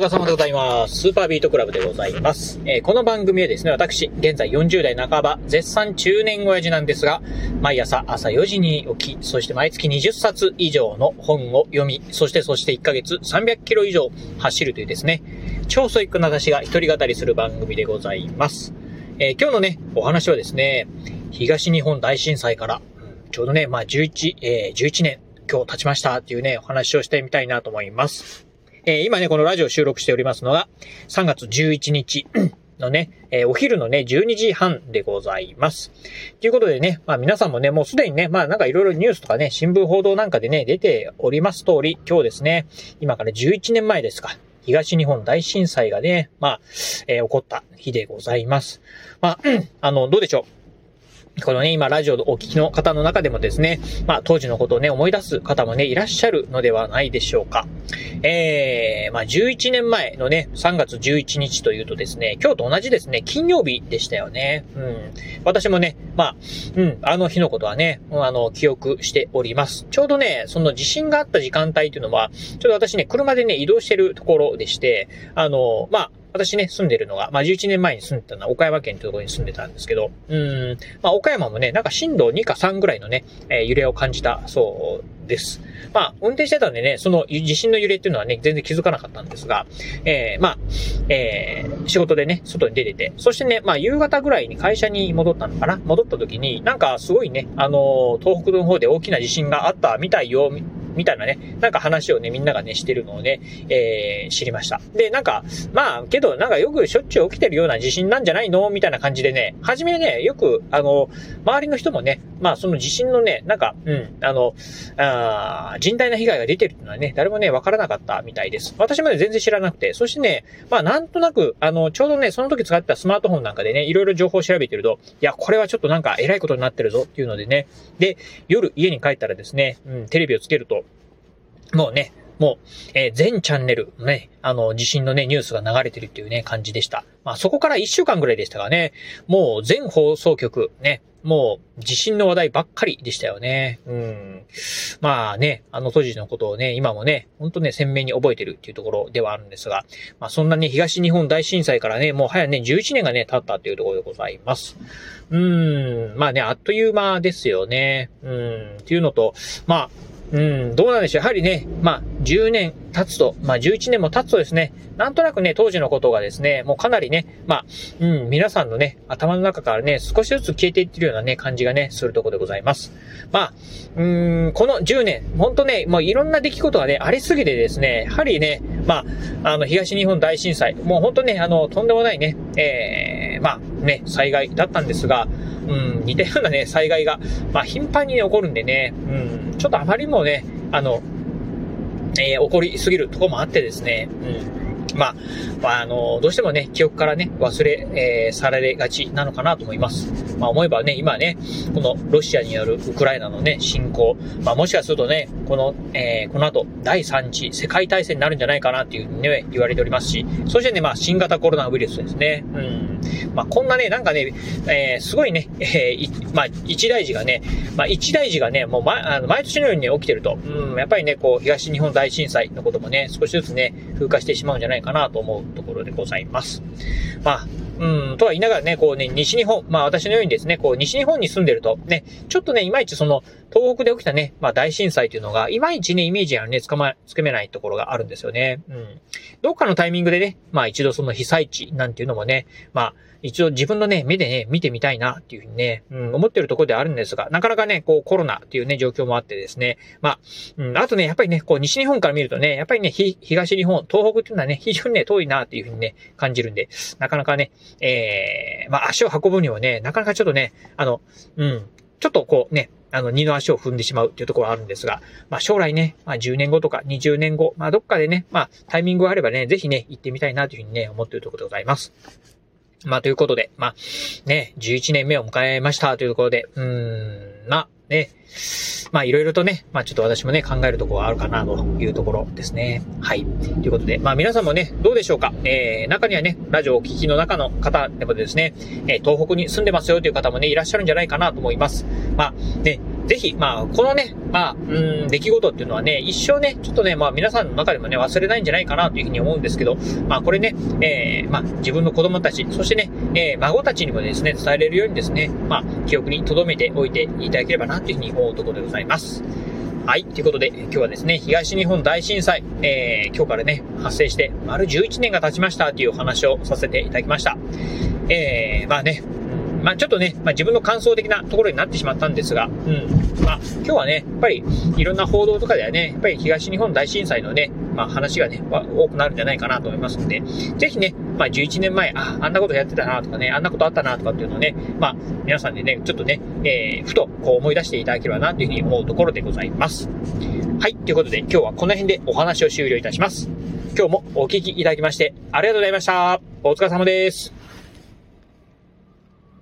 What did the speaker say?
疲れ様でございます。スーパービートクラブでございます。えー、この番組はですね、私、現在40代半ば、絶賛中年親父なんですが、毎朝朝4時に起き、そして毎月20冊以上の本を読み、そしてそして1ヶ月300キロ以上走るというですね、超ソイックな私が一人語りする番組でございます。えー、今日のね、お話はですね、東日本大震災から、ちょうどね、まあ11、えー、11年、今日経ちましたっていうね、お話をしてみたいなと思います。えー、今ね、このラジオ収録しておりますのが、3月11日のね、えー、お昼のね、12時半でございます。ということでね、まあ皆さんもね、もうすでにね、まあなんかいろいろニュースとかね、新聞報道なんかでね、出ております通り、今日ですね、今から11年前ですか、東日本大震災がね、まあ、えー、起こった日でございます。まあ、あの、どうでしょう？このね、今ラジオをお聞きの方の中でもですね、まあ当時のことをね、思い出す方もね、いらっしゃるのではないでしょうか。えー、まあ11年前のね、3月11日というとですね、今日と同じですね、金曜日でしたよね。うん。私もね、まあ、うん、あの日のことはね、あの、記憶しております。ちょうどね、その地震があった時間帯というのは、ちょっと私ね、車でね、移動してるところでして、あの、まあ、私ね、住んでるのが、まあ、11年前に住んでたのは岡山県というところに住んでたんですけど、うん、まあ、岡山もね、なんか震度2か3ぐらいのね、えー、揺れを感じたそうです。まあ、運転してたんでね、その地震の揺れっていうのはね、全然気づかなかったんですが、えー、まあ、えー、仕事でね、外に出てて、そしてね、まあ、夕方ぐらいに会社に戻ったのかな？戻った時に、なんかすごいね、あの東北の方で大きな地震があったみたいよ、みたいなね、なんか話をね、みんながね、してるのをね、えー、知りました。で、なんか、まあ、けど、なんかよくしょっちゅう起きてるような地震なんじゃないの？みたいな感じでね、はじめね、よく、あの、周りの人もね、まあ、その地震のね、なんか、うん、あの、あ甚大な被害が出てるっていうのはね、誰もね、わからなかったみたいです。私もね、全然知らなくて、そしてね、まあ、なんとなく、あの、ちょうどね、その時使ってたスマートフォンなんかでね、いろいろ情報を調べてると、いや、これはちょっとなんか偉いことになってるぞっていうのでね、で、夜家に帰ったらですね、うん、テレビをつけると、もうね、もう、えー、全チャンネル、ね、あの、地震のね、ニュースが流れてるっていうね、感じでした。まあ、そこから1週間ぐらいでしたがね、もう全放送局、ね、もう地震の話題ばっかりでしたよね。うん。まあね、あの当時のことをね、今もね、ほんとね、鮮明に覚えてるっていうところではあるんですが、まあそんなね、東日本大震災からね、もう早ね、11年がね、経ったっていうところでございます。うん。まあね、あっという間ですよね。うん。っていうのと、まあ、うん、どうなんでしょう。やはりね、まあ、10年経つと、まあ、11年も経つとですね、なんとなくね、当時のことがですね、もうかなりね、まあ、うん、皆さんのね、頭の中からね、少しずつ消えていってるようなね、感じがね、するところでございます。まあ、うん、この10年、ほんとね、もういろんな出来事がね、ありすぎてですね、やはりね、まあ、あの、東日本大震災、もうほんとね、あの、とんでもないね、えー、まあ、ね、災害だったんですが、うん、似たようなね、災害が、まあ、頻繁に、起こるんでね、うん、ちょっとあまりもね、あの、えー、怒りすぎるところもあってですね、うん、まあ、まあ、あの、どうしてもね、記憶からね、忘れ、えー、されがちなのかなと思います。まあ、思えばね、今ね、このロシアによるウクライナのね、侵攻、まあ、もしかするとね、この、えー、この後、第3次世界大戦になるんじゃないかなっていうふうにね、言われておりますし、そしてね、まあ、新型コロナウイルスですね。うん。まあ、こんなね、なんかね、えー、すごいね、えー、まあ、一大事がね、まあ、一大事がね、もう、ま、あの毎年のようにね、起きてると、うん、やっぱりね、こう、東日本大震災のこともね、少しずつね、風化してしまうんじゃないかなと思うところでございます。まあ、うん、とは言いながらね、こうね、西日本、まあ私のようにですね、こう西日本に住んでると、ね、ちょっとね、いまいちその、東北で起きたね、まあ大震災というのが、いまいちね、イメージがね、つかま、つけめないところがあるんですよね。うん。どっかのタイミングでね、まあ一度その被災地なんていうのもね、まあ、一応自分のね、目でね、見てみたいなっていうふうにね、うん、思ってるところであるんですが、なかなかね、こうコロナっていうね、状況もあってですね、まあ、うん、あとね、やっぱりね、こう西日本から見るとね、やっぱりね、東日本、東北っていうのはね、非常にね、遠いなっていうふうにね、感じるんで、なかなかね、えー、まあ足を運ぶにはね、なかなかちょっとね、あの、うん、ちょっとこうね、あの、二の足を踏んでしまうっていうところはあるんですが、まあ将来ね、まあ10年後とか20年後、まあどっかでね、まあタイミングがあればね、ぜひね、行ってみたいなというふうにね、思っているところでございます。まあ、ということで、まあ、ね、11年目を迎えましたというところで、うーん、まあ、ね、まあ、いろいろとね、まあ、ちょっと私もね、考えるところはあるかなというところですね。はい。ということで、まあ、皆さんもね、どうでしょうか？えー、中にはね、ラジオをお聞きの中の方でもですね、えー、東北に住んでますよという方もね、いらっしゃるんじゃないかなと思います。まあ、ね、ぜひ、まあ、このね、まあ、うん、出来事っていうのはね、一生ね、ちょっとね、まあ皆さんの中でもね、忘れないんじゃないかなというふうに思うんですけど、まあこれね、えー、まあ自分の子供たち、そしてね、えー、孫たちにもですね、伝えれるようにですね、まあ記憶に留めておいていただければなというふうに思うところでございます。はい。ということで、今日はですね、東日本大震災、えー、今日からね、発生して丸11年が経ちましたというお話をさせていただきました。えー、まあね、まあちょっとね、まあ自分の感想的なところになってしまったんですが、うん。まあ今日はね、やっぱりいろんな報道とかではね、やっぱり東日本大震災のね、まあ話がね、多くなるんじゃないかなと思いますので、ぜひね、まあ11年前、あ、あんなことやってたなとかね、あんなことあったなとかっていうのをね、まあ皆さんでね、ちょっとね、えー、ふとこう思い出していただければなというふうに思うところでございます。はい。ということで今日はこの辺でお話を終了いたします。今日もお聞きいただきましてありがとうございました。お疲れ様です。